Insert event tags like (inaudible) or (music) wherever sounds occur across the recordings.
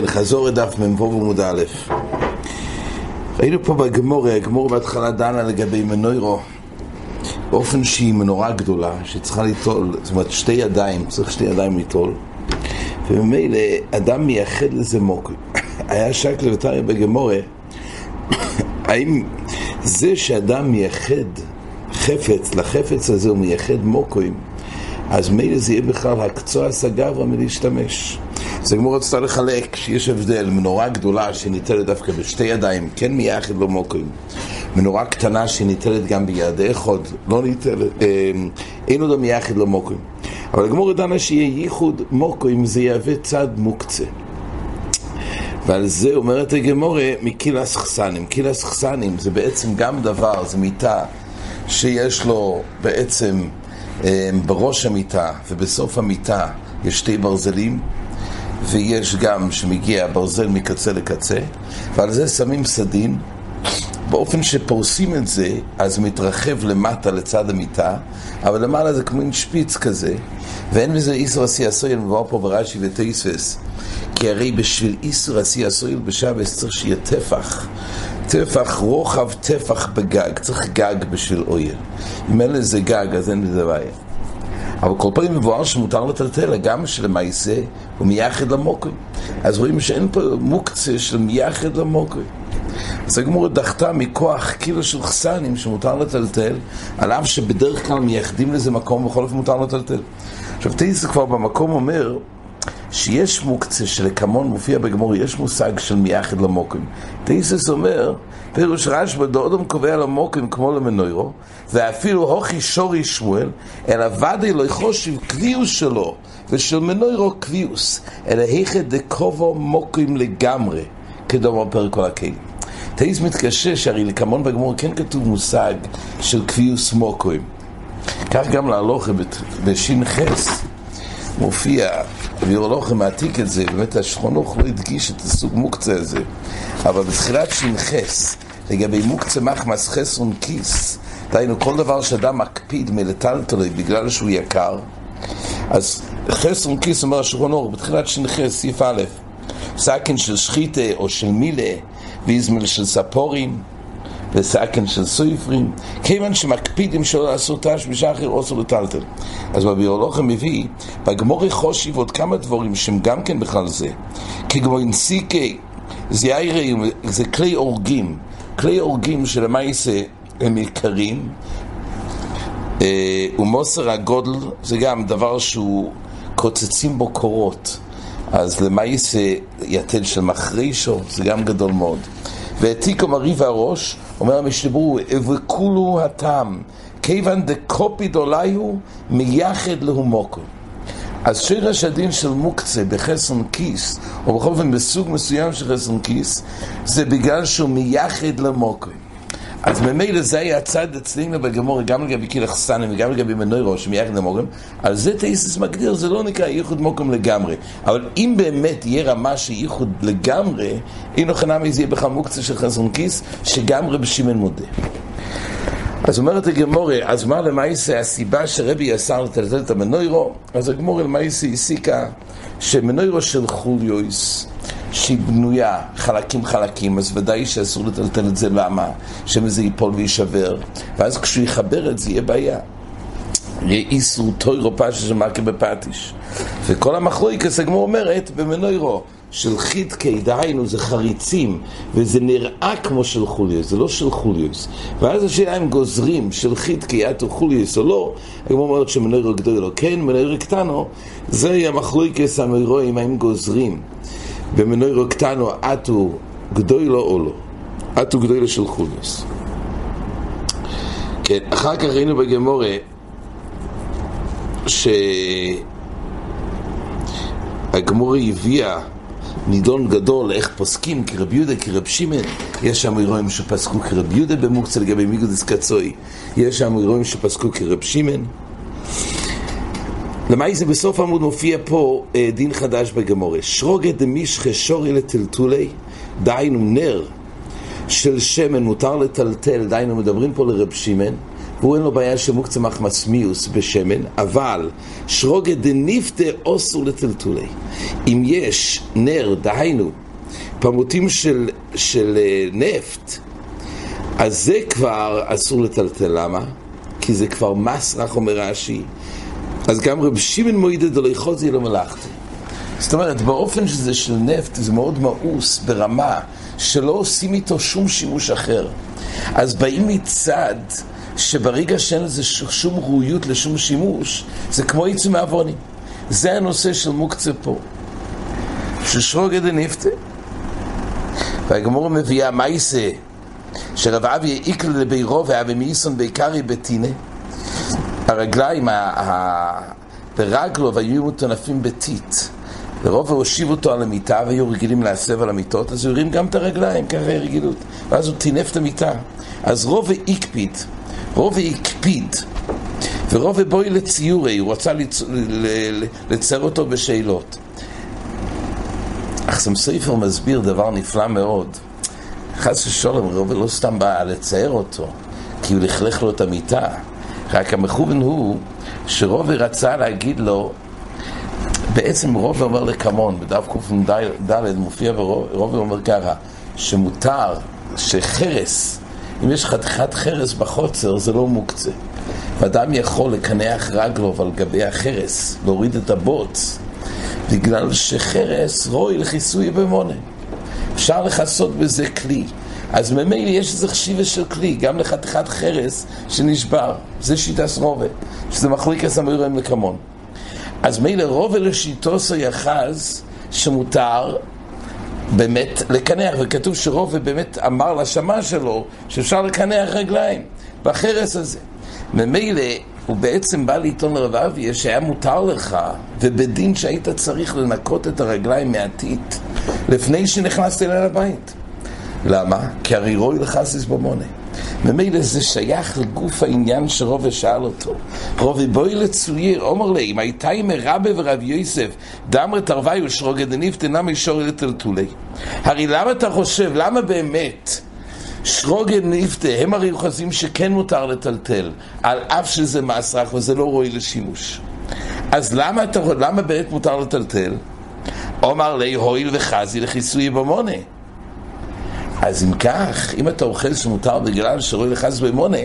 כן, חזור לדף מ"ו עמוד א'. ראינו פה בגמור, הגמור בהתחלה דנה לגבי מנוירו באופן שהיא מנורה גדולה, שצריכה ליטול, זאת אומרת שתי ידיים, צריך שתי ידיים ליטול וממילא אדם מייחד לזה מוקי. (coughs) היה שק לבטריה בגמורה (coughs) האם זה שאדם מייחד חפץ, לחפץ הזה הוא מייחד מוקוים אז מילא זה יהיה בכלל הקצוע סגברה מלהשתמש זה גמור רצתה לחלק שיש הבדל, מנורה גדולה שניטלת דווקא בשתי ידיים, כן מייחד לא מוקרים. מנורה קטנה שניטלת גם ביד אחד, לא ניטלת, אה, אין עוד מייחד לא מוקרים. אבל הגמור דנה שיהיה ייחוד מוקרים זה יהווה צד מוקצה. ועל זה אומרת הגמורה מקילס חסנים. קילס חסנים זה בעצם גם דבר, זה מיטה שיש לו בעצם אה, בראש המיטה ובסוף המיטה יש שתי ברזלים ויש גם שמגיע ברזל מקצה לקצה, ועל זה שמים סדין, באופן שפורסים את זה, אז מתרחב למטה לצד המיטה, אבל למעלה זה כמו שפיץ כזה, ואין בזה איסור עשי הסויל, מבואר פה ברש"י וטייספס, כי הרי בשביל איסור עשי הסויל בשבס צריך שיהיה טפח, טפח, רוחב טפח בגג, צריך גג בשביל אויל. אם אין לזה גג, אז אין לזה בעיה. אבל כל פעם מבואר שמותר לטלטל, גם שלמעשה הוא מייחד למוקר. אז רואים שאין פה מוקצה של מייחד למוקר. אז הגמור דחתה מכוח קילו של חסנים שמותר לטלטל, על אף שבדרך כלל מייחדים לזה מקום, בכל אופן מותר לטלטל. עכשיו טייס כבר במקום אומר שיש מוקצה שלקמון מופיע בגמור, יש מושג של מייחד למוקרים. טייסס אומר, פירוש רשב"א דאודם קובע למוקרים כמו למנוירו, ואפילו הוכי שורי שמואל, אלא ודאי לא יחושב קביעוס שלו, ושל מנוירו קביעוס, אלא היכא דקובו מוקרים לגמרי, כדומה פרק כל הכלים. טייס מתקשה שהרי לקמון בגמור כן כתוב מושג של קביעוס מוקרים. כך גם להלוכה בש"ח מופיע, וירולוכם מעתיק את זה, באמת השכונוך לא הדגיש את הסוג מוקצה הזה, אבל בתחילת ש"ח, לגבי מוקצה מחמס חסרון כיס, דהיינו כל דבר שאדם מקפיד מלטלטלי בגלל שהוא יקר, אז חסרון כיס אומר השכונוך, בתחילת ש"ח, סעיף א', סכין של שחיתה או של מילה, ואיזמל של ספורים, וסכן של סויפרים, כיוון שמקפידים שלא לעשות תש בשחר אוסר לטלטל. אז בביולוגיה מביא, בגמורי חושיב עוד כמה דברים שהם גם כן בכלל זה. כגמורין סיקי, זה יאירי, זה כלי הורגים, כלי הורגים שלמעשה הם יקרים, אה, ומוסר הגודל זה גם דבר שהוא קוצצים בו קורות. אז למעשה יתד של מחרישו זה גם גדול מאוד. והעתיקו מריב הראש, אומר המשתברו, וכולו הטעם, כיוון דקופיד אוליהו מייחד להומוקו. אז שרש הדין של מוקצה בחסן כיס, או בכל אופן בסוג מסוים של חסן כיס, זה בגלל שהוא מייחד למוקו. אז ממילא זה היה הצד אצלנו בגמור, גם לגבי קילח סאנים וגם לגבי מנוירו שמייחד למוקם, על זה טייסס מגדיר, זה לא נקרא ייחוד מוקם לגמרי. אבל אם באמת יהיה רמה של ייחוד לגמרי, אין אוכנה זה יהיה בכלל מוקצה של חסן כיס, שגם רב שמעון מודה. אז אומרת הגמורה, אז מה למעשה הסיבה שרבי אסר לטלטל את המנוירו? אז הגמורה למעשה הסיקה שמנוירו של חוליויס שהיא בנויה חלקים חלקים, אז ודאי שאסור לטלטל את זה, למה? שמזה ייפול ויישבר, ואז כשהוא יחבר את זה יהיה בעיה. יהיה איסור טוירו פשע של מכה בפטיש. וכל המחלוקס הגמור אומרת במנוירו של חידקי, דהיינו זה חריצים, וזה נראה כמו של חוליוס, זה לא של חוליוס. ואז השאלה אם גוזרים של חידקי, אתו חוליוס או לא, הגמור אומרת שמנוירו גדול או כן, מנוירו קטנו, זה המחלוקס המרואים האם גוזרים. במנוירו קטנו אתו גדולו או לא. אתו גדולו של חולס. כן, אחר כך ראינו בגמורה שהגמורה הביאה נידון גדול איך פוסקים כרב יהודה, כרב שמעון יש שם אירועים שפסקו כרב יהודה במוקצה לגבי מיגודס קצוי יש שם אירועים שפסקו כרב שמעון למעשה בסוף העמוד מופיע פה אה, דין חדש בגמורה. שרוגה דמישכה שורי לטלטולי, דהיינו נר של שמן מותר לטלטל, דהיינו מדברים פה לרב שמעון, והוא אין לו בעיה שמוקצה מחמצמיוס בשמן, אבל שרוגה דניפתה אוסור לטלטולי. אם יש נר, דהיינו, פמוטים של, של אה, נפט, אז זה כבר אסור לטלטל. למה? כי זה כבר מסרח, אומר רש"י. אז גם רב שמעון מועידא דלא יחוזי לא מלאכתי. זאת אומרת, באופן שזה של נפט, זה מאוד מאוס ברמה שלא עושים איתו שום שימוש אחר. אז באים מצד שברגע שאין לזה שום ראויות לשום שימוש, זה כמו יצוא מעוונים. זה הנושא של מוקצה פה. ששרוגה דניפתה. והגמור מביאה מייסה, שרב אבי איקל לבירו ואבי מייסון בעיקרי בטינה. הרגליים, ברגלו והיו מוטנפים בטיט. ורוב הושיב אותו על המיטה והיו רגילים להסב על המיטות, אז הוא הרים גם את הרגליים, ככה היה רגילות. ואז הוא טינף את המיטה. אז רוב הקפיד, רוב הקפיד, ורוב בואי לציורי, הוא רצה לצ... לצייר אותו בשאלות. אך סם ספר מסביר דבר נפלא מאוד. חס ושלום, רוב לא סתם בא לצייר אותו, כי הוא לכלך לו את המיטה. רק המכוון הוא שרובי רצה להגיד לו בעצם רובי אומר לקמון, בדף קנ"ד מופיע ורובי אומר ככה, שמותר שחרס, אם יש חתיכת חרס בחוצר זה לא מוקצה. ואדם יכול לקנח רגלו על גבי החרס, להוריד את הבוץ, בגלל שחרס רואי לכיסוי במונה. אפשר לכסות בזה כלי. אז ממילא יש איזה חשיבה של כלי, גם לחתיכת חרס שנשבר. זה שיטס רובה, שזה מחליק הסמירים לקמון. אז מילא רובה לשיטוסו יחז שמותר באמת לקנח, וכתוב שרובה באמת אמר לשמה שלו שאפשר לקנח רגליים בחרס הזה. ממילא הוא בעצם בא לטעון לרב אביה שהיה מותר לך, ובדין שהיית צריך לנקות את הרגליים מהטיט לפני שנכנסת אליי לבית. למה? כי הרי רואי לחסיס במונה. ממילא זה שייך לגוף העניין שרובה שאל אותו. רובה בואי לצויר, אומר לי, אם הייתה עם רבי ורב יוסף, דמר תרווי ושרוגה דניף תנמי שורי לטלטולי. הרי למה אתה חושב, למה באמת שרוגה נפתה, הם הרי חושבים שכן מותר לטלטל, על אף שזה מסרח וזה לא רואי לשימוש. אז למה, אתה, למה באמת מותר לטלטל? אומר לי, הואיל וחזי לכיסוי במונה. אז אם כך, אם אתה אוחז שמותר בגלל שרואה לך במונה,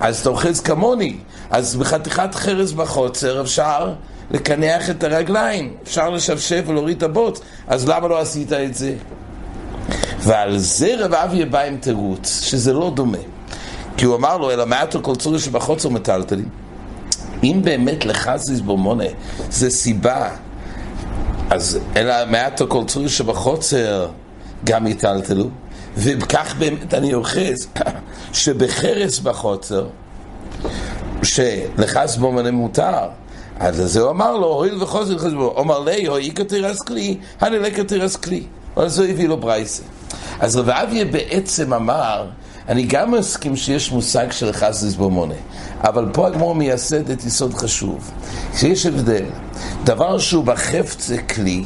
אז אתה אוחז כמוני. אז בחתיכת חרס בחוצר אפשר לקנח את הרגליים, אפשר לשפשף ולהוריד את הבוץ, אז למה לא עשית את זה? ועל זה רב אביה בא עם תירוץ, שזה לא דומה. כי הוא אמר לו, אלא מעטו כל צורי שבחוצר מטלטלים. אם באמת לחזיס במונה זה סיבה, אז אלא מעטו כל צורי שבחוצר גם יטלטלו. וכך באמת אני אוחז (coughs) שבחרס בחוצר, שלחס בו מנה מותר, אז זה הוא אמר לו, הואיל וחוזר חזבו, אומר לי, הואי כתירס כלי, הנה כתירס כלי. אבל זה הביא לו ברייסה. אז רב אביה בעצם אמר, אני גם מסכים שיש מושג של חסדיס במונה, אבל פה הגמור מייסד את יסוד חשוב, שיש הבדל. דבר שהוא בחפץ זה כלי,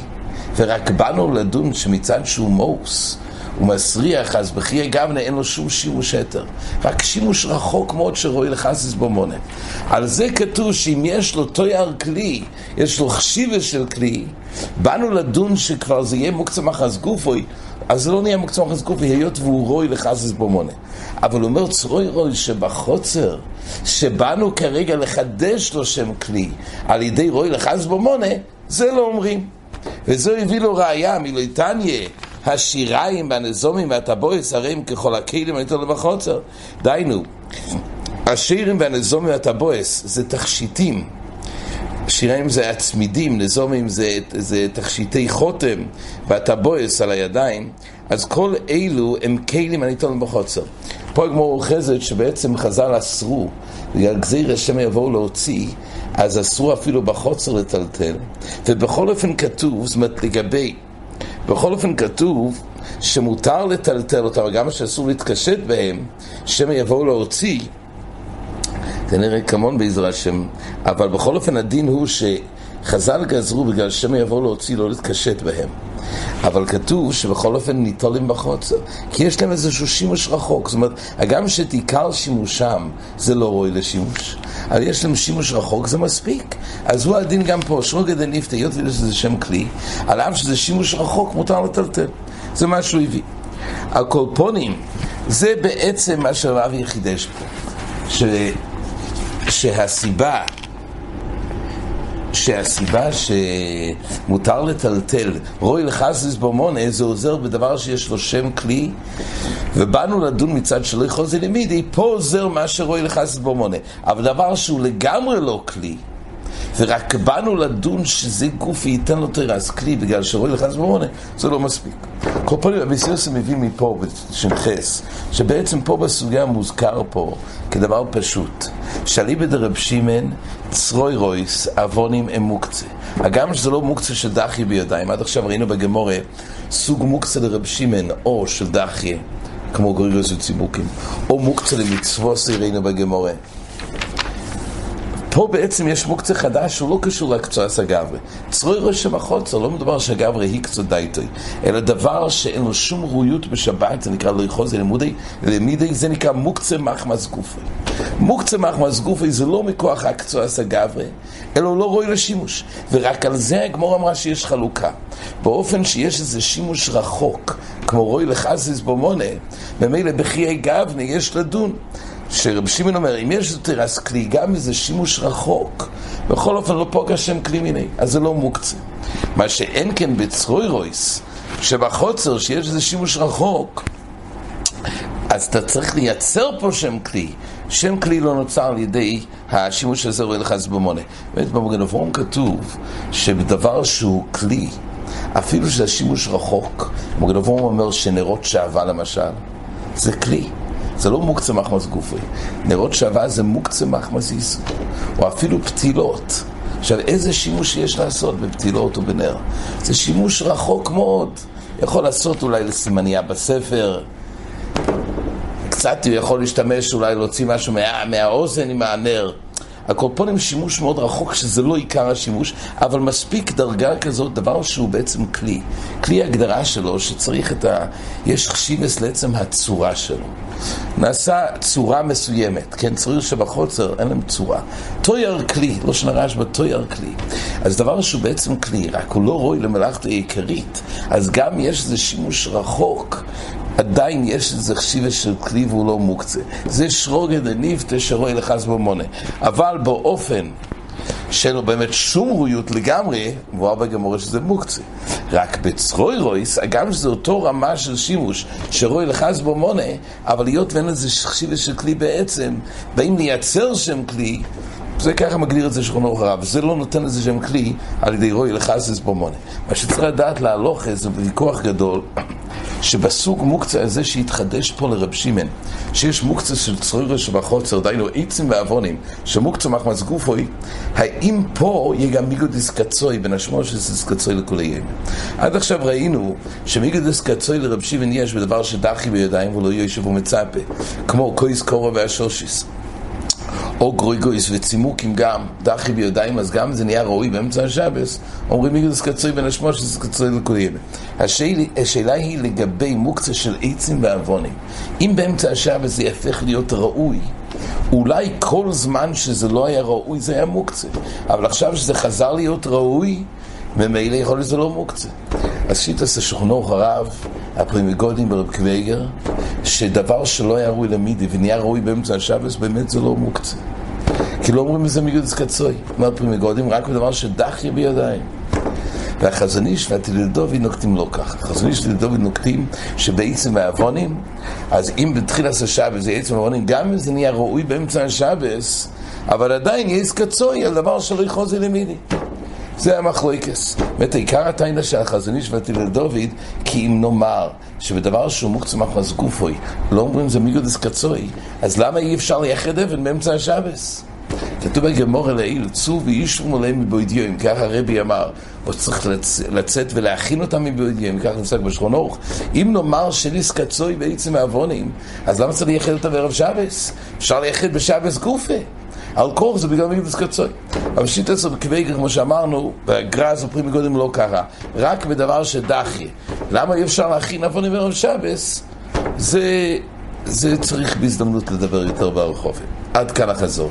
ורק באנו לדון שמצד שהוא מוס, הוא מסריח, אז בחיי גבנה אין לו שום שימוש היתר. רק שימוש רחוק מאוד שרואי לחסיס במונה. על זה כתוב שאם יש לו תויר כלי, יש לו חשיבה של כלי, באנו לדון שכבר זה יהיה מוקצה מחס גופוי, אז לא נהיה מוקצה מחס גופוי, היות והוא רואי לחסיס במונה. אבל הוא אומר צרוי רואי שבחוצר, שבאנו כרגע לחדש לו שם כלי, על ידי רואי לחסיס במונה, זה לא אומרים. וזה הביא לו ראייה מלויתניה השיריים והנזומים והטבויס הרי הם ככל הכלים היתר לבחוצר. דהיינו, השירים והנזומים והטבויס זה תכשיטים. שיריים זה הצמידים, נזומים זה, זה תכשיטי חותם והטבויס על הידיים, אז כל אלו הם כלים הניתן בחוצר. פה הגמור אוחזת שבעצם חז"ל אסרו, בגלל גזיר השם יבואו להוציא, אז אסרו אפילו בחוצר לטלטל, ובכל אופן כתוב, זאת אומרת לגבי בכל אופן כתוב שמותר לטלטל אותם, גם שאסור להתקשט בהם, שמא יבואו להוציא, זה נראה כמון בעזרה השם, אבל בכל אופן הדין הוא ש... חז"ל גזרו בגלל שמא יבואו להוציא, לא להתקשט בהם. אבל כתוב שבכל אופן ניטולים בחוצר, כי יש להם איזשהו שימוש רחוק. זאת אומרת, הגם שאת עיקר שימושם זה לא ראוי לשימוש, אבל יש להם שימוש רחוק, זה מספיק. אז הוא הדין גם פה, שרוגא דניפתא, היות ויש לזה שם כלי, על אף שזה שימוש רחוק, מותר לטלטל. זה מה שהוא הביא. הקולפונים, זה בעצם מה שהרבי חידש פה. ש... שהסיבה שהסיבה שמותר לטלטל רוי לחסיס במונה זה עוזר בדבר שיש לו שם כלי ובאנו לדון מצד שלא יכול זה למידי פה עוזר מה שרוי לחסיס במונה אבל דבר שהוא לגמרי לא כלי ורק באנו לדון שזה גוף וייתן לו תרס כלי בגלל שרוי לחסיס במונה זה לא מספיק כל פעם אביסיוס מביא מפה בשנחס שבעצם פה בסוגיה מוזכר פה כדבר פשוט שאליבא דרב שמעון צרוי רויס, אבונים הם מוקצה. הגם שזה לא מוקצה של דחי בידיים, עד עכשיו ראינו בגמורה סוג מוקצה לרב שמעון או של דחי, כמו גריגוס וציבוקים, או מוקצה למצוות ראינו בגמורה. פה בעצם יש מוקצה חדש שהוא לא קשור לקצועס הגברי. צרוי ראש שבחוצר, לא מדובר שהגברי היא קצות דייטוי, אלא דבר שאין לו שום ראויות בשבת, זה נקרא לא יכול זה לימודי, למידי זה נקרא מוקצה מחמס גופי. מוקצה מחמס גופי זה לא מכוח הקצועס הגברי, אלא הוא לא ראוי לשימוש. ורק על זה הגמור אמרה שיש חלוקה. באופן שיש איזה שימוש רחוק, כמו רוי לחזיז במונה, ממילא בחיי גבני יש לדון. שרב שמעון אומר, אם יש יותר אז כלי, גם איזה שימוש רחוק, בכל אופן לא פוגע שם כלי מיני, אז זה לא מוקצה. מה שאין כן בצרוי רויס, שבחוצר, שיש איזה שימוש רחוק, אז אתה צריך לייצר פה שם כלי. שם כלי לא נוצר על ידי השימוש הזה רואה לך זבומונה. באמת במגנבורם כתוב שבדבר שהוא כלי, אפילו שזה שימוש רחוק, במגנבורם אומר שנרות שעבה למשל, זה כלי. זה לא מוקצה מחמס גופי. נרות שווה זה מוקצה מחמס איסו. או אפילו פתילות. עכשיו, איזה שימוש יש לעשות בפתילות או בנר? זה שימוש רחוק מאוד. יכול לעשות אולי לסימניה בספר, קצת הוא יכול להשתמש, אולי להוציא משהו מה, מהאוזן עם הנר. הקורפונים שימוש מאוד רחוק, שזה לא עיקר השימוש, אבל מספיק דרגה כזאת, דבר שהוא בעצם כלי. כלי הגדרה שלו, שצריך את ה... יש חשיבס לעצם הצורה שלו. נעשה צורה מסוימת, כן, צריך שבחוצר אין להם צורה. טויר כלי, לא שנרש בטויר כלי. אז דבר שהוא בעצם כלי, רק הוא לא רואה למלאכת העיקרית, אז גם יש איזה שימוש רחוק עדיין יש איזה חשיבה של כלי והוא לא מוקצה. זה שרוגה דניבטה שרואה לחס במונה. אבל באופן שאין לו באמת שום ראויות לגמרי, והוא הרבה גם אומר שזה מוקצה. רק בצרוי רויס, גם שזה אותו רמה של שימוש שרואה לחס במונה, אבל היות ואין לזה חשיבה של כלי בעצם, באים לייצר שם כלי, זה ככה מגדיר את זה שכונו הרב, זה לא נותן לזה שם כלי על ידי רוי לחסס במונה. מה שצריך לדעת להלוך זה ויכוח גדול שבסוג מוקצה הזה שהתחדש פה לרב שמעון, שיש מוקצה של צרוירה שבחוצר, דיינו עצים ועוונים, שמוקצה מחמס גופוי, האם פה יהיה גם מיגודיס קצוי בין השמור של קצוי לכוליים? עד עכשיו ראינו שמיגודיס קצוי לרב שמעון יש בדבר שדחי בידיים ולא יושב ומצפה, כמו קויס קורו והשושיס. או גרויגויס וצימוקים גם, דחי בידיים, אז גם זה נהיה ראוי באמצע השבס, אומרים מיגדוס קצוי השמוש, שזה קצוי לקויים. השאלה היא לגבי מוקצה של עצים ועוונים. אם באמצע השבס זה יהפך להיות ראוי, אולי כל זמן שזה לא היה ראוי זה היה מוקצה, אבל עכשיו שזה חזר להיות ראוי, ממילא יכול להיות שזה לא מוקצה. אז שיטס השכונו הרב, הפרימיגודים ברב קוויגר, שדבר שלא היה ראוי למידי ונהיה ראוי באמצע השבס, באמת זה לא מוקצה. כי לא אומרים מזה מיגודס קצוי. אומר פרימיגודים רק בדבר שדחיה בידיים. והחזון איש והתליל דוד נוקטים לא ככה. החזון איש והתליל דוד נוקטים שבעצם העוונים, אז אם בתחילת השבס זה עצם העוונים, גם אם זה נהיה ראוי באמצע השבס, אבל עדיין יש קצוי על דבר שלא יחוזי למידי. זה המחלוקס. באמת עיקר התיינה של החזון איש והתליל דוד, כי אם נאמר שבדבר שהוא מוקצה מחמס גופוי, לא אומרים זה מיגודס קצוי, אז למה אי אפשר לייחד אבן באמצע השבס? כתוב בגמור לעיל, צאו וישבו עליהם מבוידיום, ככה הרבי אמר, או צריך לצ... לצאת ולהכין אותם מבוידיום, ככה נפסק בשכון אורך. אם נאמר שליס קצוי בעצם העוונים, אז למה צריך לייחד אותם בערב שבס? אפשר לייחד בשבס גופה. על כוח זה בגלל מידס קצוי. אבל שיט עשר בקוויגר, כמו שאמרנו, והגרז ופרי מגודם לא קרה. רק בדבר שדחי. למה אי אפשר להכין עוונים ערב שבס? זה, זה צריך בהזדמנות לדבר יותר ברחוב. עד כאן החזור.